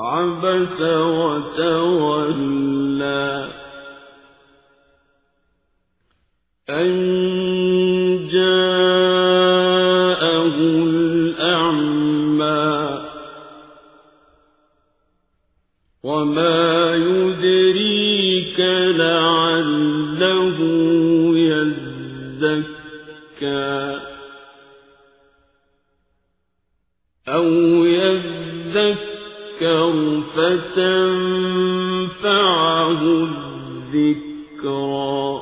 عبس وتولى أن جاءه الأعمى وما يدريك لعله يزكى أو يذكر فتنفعه الذكرى.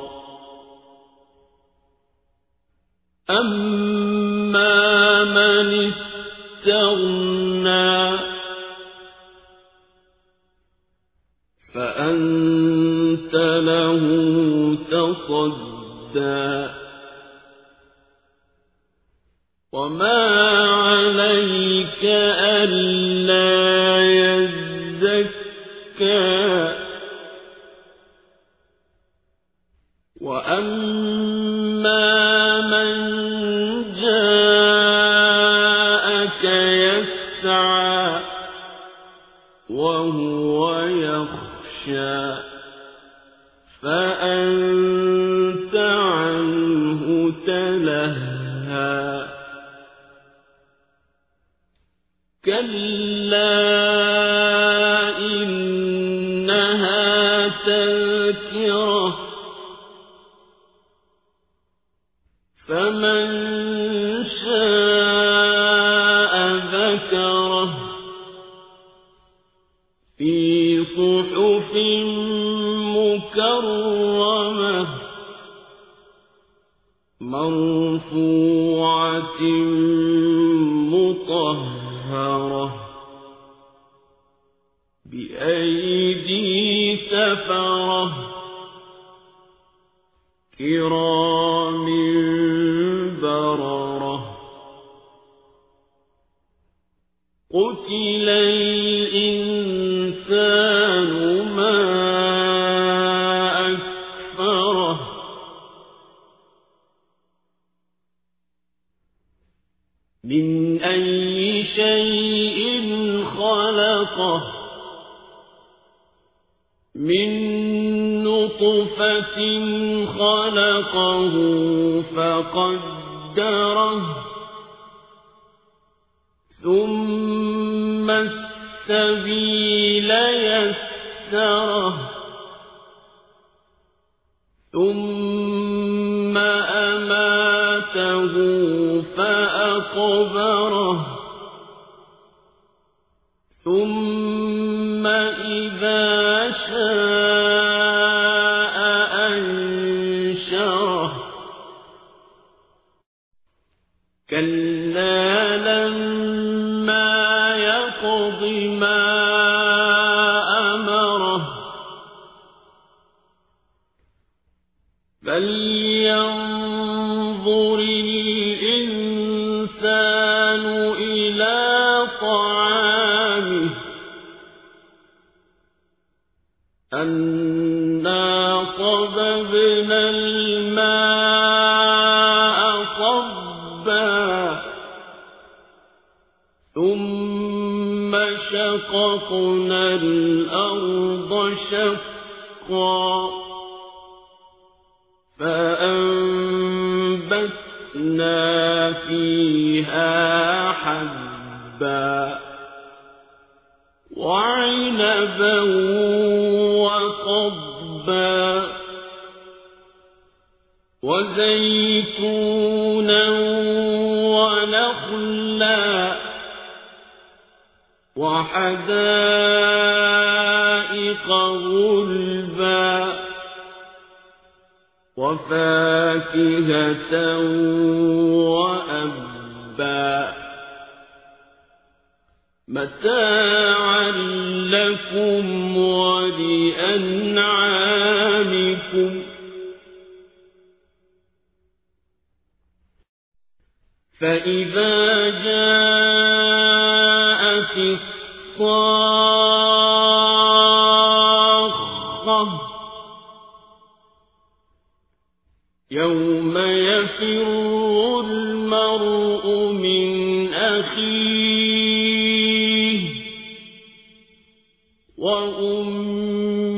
أما من استغنى فأنت له تصدى. وما يسعى وهو يخشى فأنت عنه تلهى. كلا إنها تذكرة فمن شاء مرفوعة مطهرة بأيدي سفرة كرام بررة قتل خلقه من نطفة خلقه فقدره ثم السبيل يسره ثم أماته فأقبره ثم إذا شاء أنشره كلا لما ما أمره فلينظر شققنا الأرض شقا فأنبتنا فيها حبا وعنبا وقضبا وزيتونا ونخلا وحدائق غلبا وفاكهة وأبا متاعا لكم ولأنعامكم فإذا جاءت الصاخة يوم يفر المرء من أخيه وأمه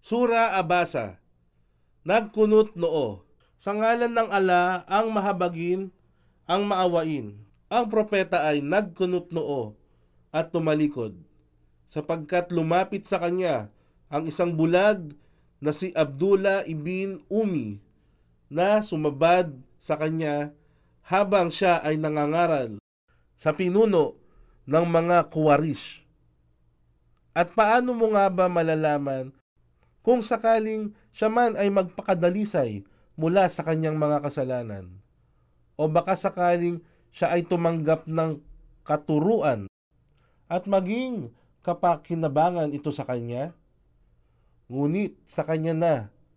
Sura Abasa. Nagkunot noo. Sa ngalan ng ala ang mahabagin, ang maawain. Ang propeta ay nagkunot noo at tumalikod. Sapagkat lumapit sa kanya ang isang bulag na si Abdullah ibn Umi na sumabad sa kanya habang siya ay nangangaral. Sa pinuno ng mga kuwarish. At paano mo nga ba malalaman kung sakaling siya man ay magpakadalisay mula sa kanyang mga kasalanan? O baka sakaling siya ay tumanggap ng katuruan at maging kapakinabangan ito sa kanya? Ngunit sa kanya na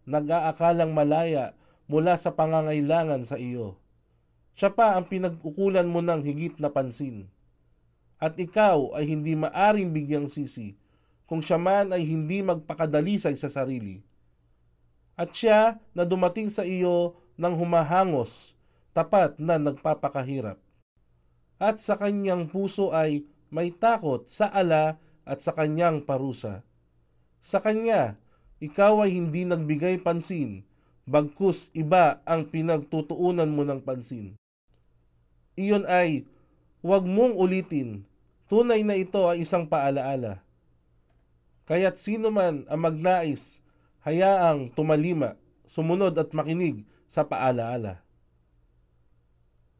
nag-aakalang malaya mula sa pangangailangan sa iyo. Siya pa ang pinag-ukulan mo ng higit na pansin. At ikaw ay hindi maaring bigyang sisi kung siya man ay hindi magpakadalisay sa sarili. At siya na dumating sa iyo ng humahangos, tapat na nagpapakahirap. At sa kanyang puso ay may takot sa ala at sa kanyang parusa. Sa kanya, ikaw ay hindi nagbigay pansin, bagkus iba ang pinagtutuunan mo ng pansin. Iyon ay, huwag mong ulitin, tunay na ito ay isang paalaala. Kaya't sino man ang magnais, hayaang tumalima, sumunod at makinig sa paalaala.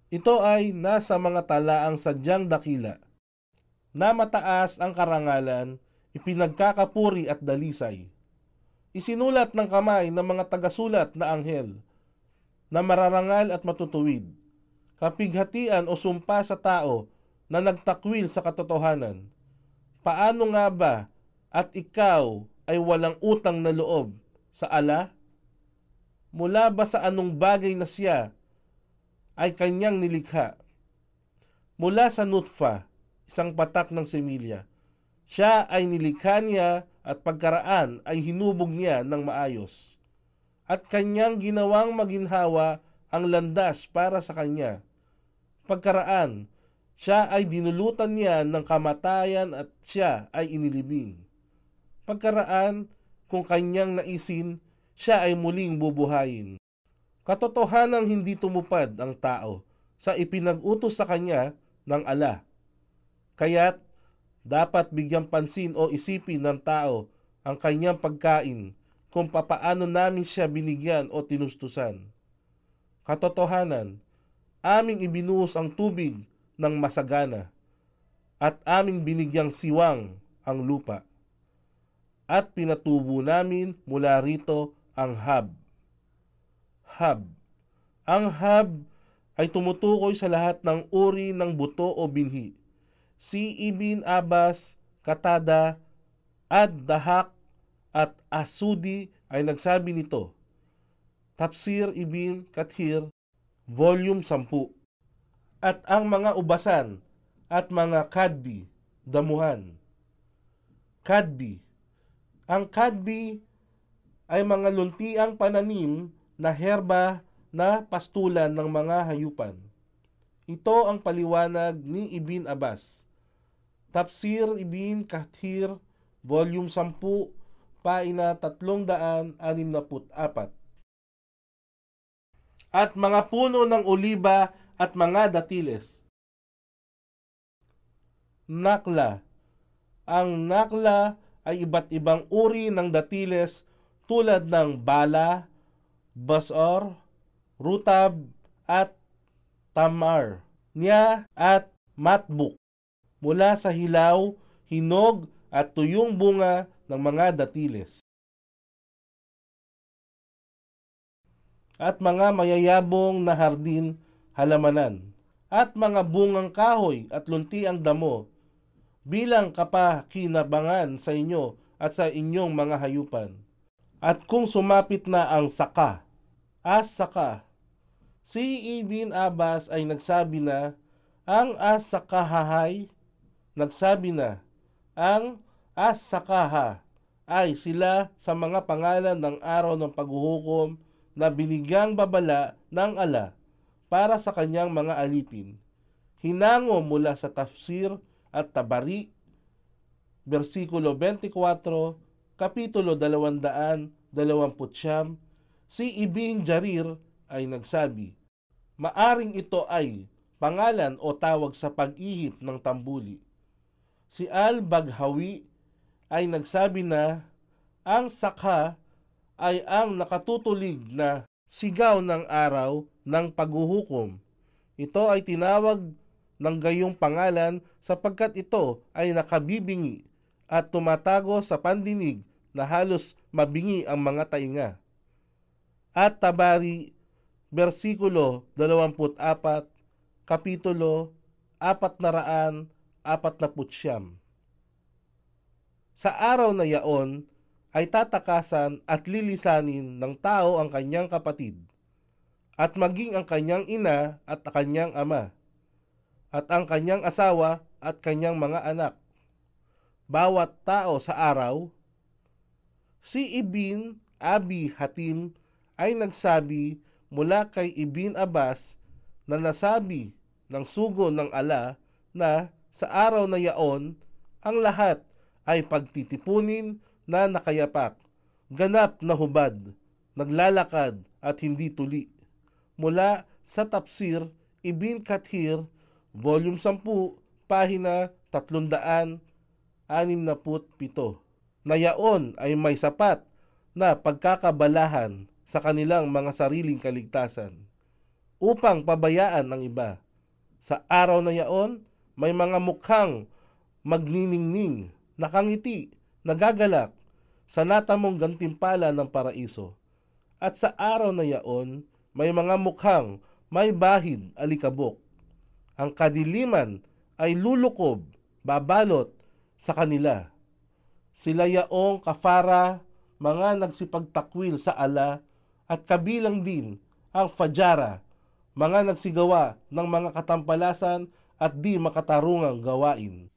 Ito ay nasa mga talaang sadyang dakila, na mataas ang karangalan, ipinagkakapuri at dalisay. Isinulat ng kamay ng mga tagasulat na anghel, na mararangal at matutuwid, kapighatian o sumpa sa tao na nagtakwil sa katotohanan. Paano nga ba at ikaw ay walang utang na loob sa ala? Mula ba sa anong bagay na siya ay kanyang nilikha? Mula sa nutfa, isang patak ng semilya, siya ay nilikha niya at pagkaraan ay hinubog niya ng maayos. At kanyang ginawang maginhawa ang landas para sa kanya. Pagkaraan, siya ay dinulutan niya ng kamatayan at siya ay inilibing. Pagkaraan, kung kanyang naisin, siya ay muling bubuhayin. Katotohanang hindi tumupad ang tao sa ipinag-utos sa kanya ng ala. Kaya't dapat bigyang pansin o isipin ng tao ang kanyang pagkain kung papaano namin siya binigyan o tinustusan. Katotohanan, aming ibinuhos ang tubig ng masagana at aming binigyang siwang ang lupa. At pinatubo namin mula rito ang hab. Hab. Ang hab ay tumutukoy sa lahat ng uri ng buto o binhi. Si Ibn Abbas, Katada, Ad Dahak at Asudi ay nagsabi nito. Tafsir Ibn Kathir, Volume 10. At ang mga ubasan at mga kadbi, damuhan. Kadbi. Ang kadbi ay mga luntiang pananim na herba na pastulan ng mga hayupan. Ito ang paliwanag ni Ibn Abbas. Tafsir Ibn Kathir, Volume 10, paina 364. At mga puno ng oliba at mga datiles. Nakla. Ang nakla ay iba't ibang uri ng datiles tulad ng bala, basor, rutab, at tamar, niya at matbuk mula sa hilaw, hinog at tuyong bunga ng mga datiles. At mga mayayabong na hardin, halamanan, at mga bungang kahoy at lunti ang damo, bilang kapakinabangan sa inyo at sa inyong mga hayupan. At kung sumapit na ang saka, as saka, si Ibn Abbas ay nagsabi na, ang as sakahahay, nagsabi na, ang as sakaha ay sila sa mga pangalan ng araw ng paghuhukom na binigyang babala ng ala para sa kanyang mga alipin. Hinango mula sa tafsir at tabari, versikulo 24, kapitulo 229, si Ibn Jarir ay nagsabi, Maaring ito ay pangalan o tawag sa pag-ihip ng tambuli. Si Al-Baghawi ay nagsabi na ang sakha ay ang nakatutulig na sigaw ng araw ng paghuhukom. Ito ay tinawag ng gayong pangalan sapagkat ito ay nakabibingi at tumatago sa pandinig na halos mabingi ang mga tainga. At Tabari, versikulo 24, kapitulo 449. Sa araw na yaon ay tatakasan at lilisanin ng tao ang kanyang kapatid, at maging ang kanyang ina at kanyang ama, at ang kanyang asawa at kanyang mga anak. Bawat tao sa araw, si Ibn Abi Hatim ay nagsabi mula kay Ibn Abbas na nasabi ng sugo ng ala na sa araw na yaon, ang lahat ay pagtitipunin na nakayapak, ganap na hubad, naglalakad at hindi tuli. Mula sa Tafsir Ibn Kathir, Volume 10, pahina 367. Na yaon ay may sapat na pagkakabalahan sa kanilang mga sariling kaligtasan upang pabayaan ang iba. Sa araw na yaon, may mga mukhang magniningning, nakangiti, nagagalak sa natamong gantimpala ng paraiso. At sa araw na yaon, may mga mukhang may bahid alikabok. Ang kadiliman ay lulukob, babalot sa kanila. Sila yaong kafara, mga nagsipagtakwil sa ala, at kabilang din ang fajara, mga nagsigawa ng mga katampalasan at di makatarungang gawain.